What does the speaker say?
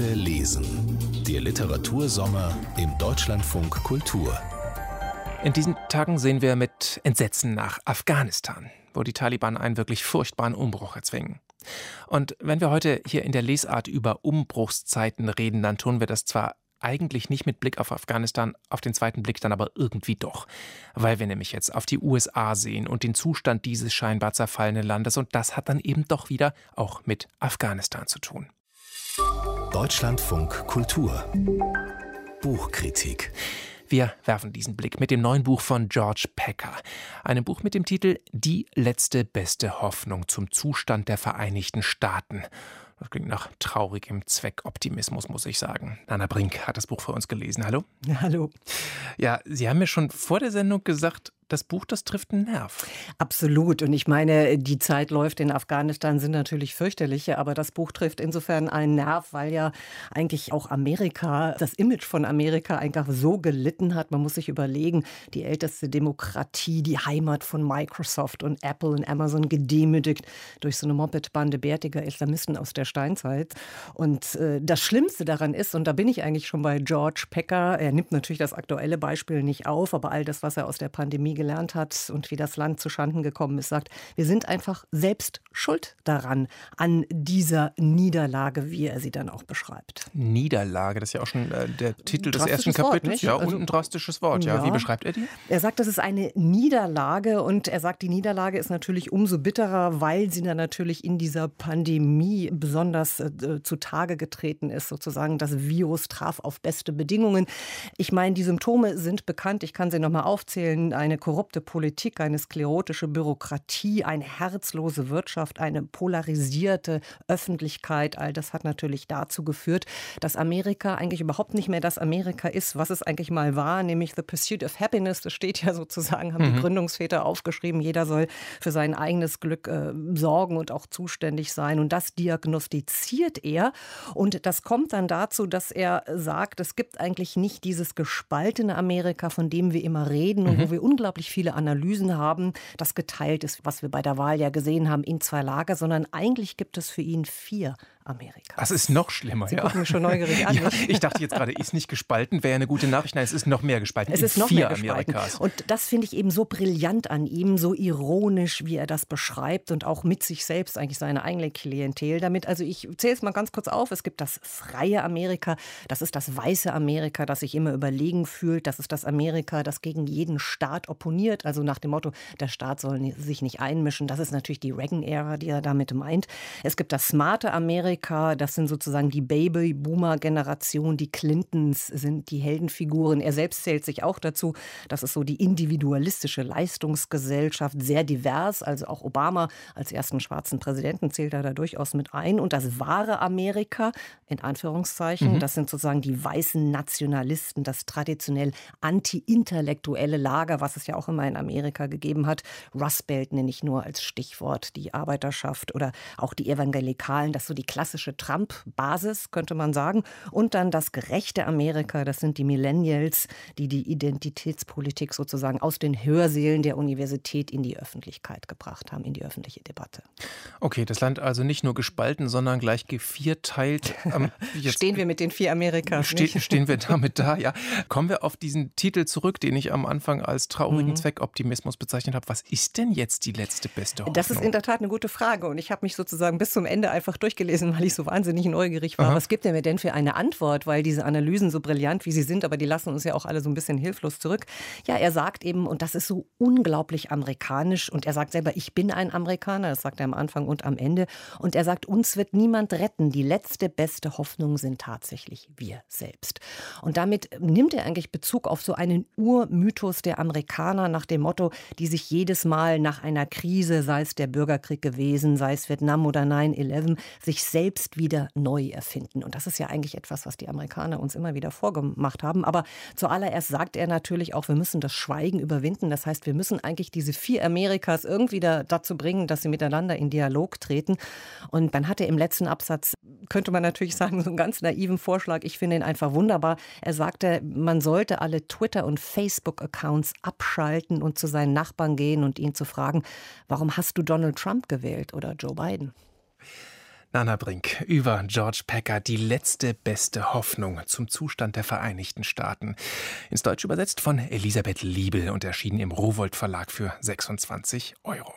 Alle lesen. Der Literatursommer im Deutschlandfunk Kultur. In diesen Tagen sehen wir mit Entsetzen nach Afghanistan, wo die Taliban einen wirklich furchtbaren Umbruch erzwingen. Und wenn wir heute hier in der Lesart über Umbruchszeiten reden, dann tun wir das zwar eigentlich nicht mit Blick auf Afghanistan, auf den zweiten Blick dann aber irgendwie doch. Weil wir nämlich jetzt auf die USA sehen und den Zustand dieses scheinbar zerfallenen Landes und das hat dann eben doch wieder auch mit Afghanistan zu tun. Deutschlandfunk Kultur Buchkritik wir werfen diesen Blick mit dem neuen Buch von George Packer. Einem Buch mit dem Titel Die letzte beste Hoffnung zum Zustand der Vereinigten Staaten. Das klingt nach traurigem Zweckoptimismus, muss ich sagen. Nana Brink hat das Buch für uns gelesen. Hallo? Ja, hallo. Ja, Sie haben mir schon vor der Sendung gesagt, das Buch, das trifft einen Nerv. Absolut. Und ich meine, die Zeit läuft in Afghanistan, sind natürlich fürchterliche, aber das Buch trifft insofern einen Nerv, weil ja eigentlich auch Amerika, das Image von Amerika einfach so gelitten hat. Man muss sich überlegen, die älteste Demokratie, die Heimat von Microsoft und Apple und Amazon gedemütigt durch so eine Mopedbande bärtiger Islamisten aus der Steinzeit. Und äh, das Schlimmste daran ist, und da bin ich eigentlich schon bei George Packer, er nimmt natürlich das aktuelle Beispiel nicht auf, aber all das, was er aus der Pandemie gelernt hat und wie das Land zu Schanden gekommen ist, sagt, wir sind einfach selbst schuld daran, an dieser Niederlage, wie er sie dann auch beschreibt. Niederlage, das ist ja auch schon äh, der Titel des ersten Kapitels. Wort, ja, also, und ein drastisches Wort. Ja. ja. Wie beschreibt er die? Er sagt, das ist eine Niederlage und er sagt, die Niederlage ist natürlich umso bitterer, weil sie dann natürlich in dieser Pandemie besonders äh, zutage getreten ist, sozusagen. Das Virus traf auf beste Bedingungen. Ich meine, die Symptome sind bekannt. Ich kann sie nochmal aufzählen. Eine korrupte Politik, eine sklerotische Bürokratie, eine herzlose Wirtschaft, eine polarisierte Öffentlichkeit. All das hat natürlich dazu geführt, dass Amerika eigentlich überhaupt nicht mehr das Amerika ist, was es eigentlich mal war, nämlich The Pursuit of Happiness. Das steht ja sozusagen, haben mhm. die Gründungsväter aufgeschrieben. Jeder soll für sein eigenes Glück äh, sorgen und auch zuständig sein. Und das diagnostiziert er. Und das kommt dann dazu, dass er sagt, es gibt eigentlich nicht dieses gespaltene Amerika, von dem wir immer reden und wo mhm. wir unglaublich unglaublich viele Analysen haben, das geteilt ist, was wir bei der Wahl ja gesehen haben, in zwei Lager, sondern eigentlich gibt es für ihn vier Amerikas. Das ist noch schlimmer. Sie ja. gucken mich schon neugierig an. Ja, ich dachte jetzt gerade, ist nicht gespalten, wäre eine gute Nachricht. Nein, es ist noch mehr gespalten. Es ist noch mehr gespalten. Amerikas. Und das finde ich eben so brillant an ihm, so ironisch, wie er das beschreibt und auch mit sich selbst eigentlich seine eigene Klientel damit. Also ich zähle es mal ganz kurz auf. Es gibt das freie Amerika, das ist das weiße Amerika, das sich immer überlegen fühlt. Das ist das Amerika, das gegen jeden Staat opponiert. Also nach dem Motto, der Staat soll sich nicht einmischen. Das ist natürlich die Reagan-Ära, die er damit meint. Es gibt das smarte Amerika, Amerika, das sind sozusagen die Baby-Boomer-Generation, die Clintons sind die Heldenfiguren. Er selbst zählt sich auch dazu. Das ist so die individualistische Leistungsgesellschaft, sehr divers. Also auch Obama als ersten schwarzen Präsidenten zählt er da durchaus mit ein. Und das wahre Amerika, in Anführungszeichen, mhm. das sind sozusagen die weißen Nationalisten, das traditionell anti-intellektuelle Lager, was es ja auch immer in Amerika gegeben hat. Rust Belt nenne ich nur als Stichwort, die Arbeiterschaft oder auch die Evangelikalen, das so die klassische Trump-Basis, könnte man sagen. Und dann das gerechte Amerika, das sind die Millennials, die die Identitätspolitik sozusagen aus den Hörsälen der Universität in die Öffentlichkeit gebracht haben, in die öffentliche Debatte. Okay, das Land also nicht nur gespalten, sondern gleich gevierteilt. Ähm, stehen wir mit den vier Amerikas? Ste stehen wir damit da, ja. Kommen wir auf diesen Titel zurück, den ich am Anfang als traurigen mhm. Zweckoptimismus bezeichnet habe. Was ist denn jetzt die letzte beste Hoffnung? Das ist in der Tat eine gute Frage und ich habe mich sozusagen bis zum Ende einfach durchgelesen weil ich so wahnsinnig neugierig war. Aha. Was gibt er mir denn für eine Antwort? Weil diese Analysen so brillant wie sie sind, aber die lassen uns ja auch alle so ein bisschen hilflos zurück. Ja, er sagt eben, und das ist so unglaublich amerikanisch, und er sagt selber, ich bin ein Amerikaner, das sagt er am Anfang und am Ende. Und er sagt, uns wird niemand retten. Die letzte beste Hoffnung sind tatsächlich wir selbst. Und damit nimmt er eigentlich Bezug auf so einen Urmythos der Amerikaner nach dem Motto, die sich jedes Mal nach einer Krise, sei es der Bürgerkrieg gewesen, sei es Vietnam oder 9-11, sich selbst selbst wieder neu erfinden. Und das ist ja eigentlich etwas, was die Amerikaner uns immer wieder vorgemacht haben. Aber zuallererst sagt er natürlich auch, wir müssen das Schweigen überwinden. Das heißt, wir müssen eigentlich diese vier Amerikas irgendwie da, dazu bringen, dass sie miteinander in Dialog treten. Und dann hat er im letzten Absatz, könnte man natürlich sagen, so einen ganz naiven Vorschlag. Ich finde ihn einfach wunderbar. Er sagte, man sollte alle Twitter- und Facebook-Accounts abschalten und zu seinen Nachbarn gehen und ihn zu fragen, warum hast du Donald Trump gewählt oder Joe Biden? Nana Brink über George Packer, die letzte beste Hoffnung zum Zustand der Vereinigten Staaten. Ins Deutsch übersetzt von Elisabeth Liebel und erschienen im Rowold Verlag für 26 Euro.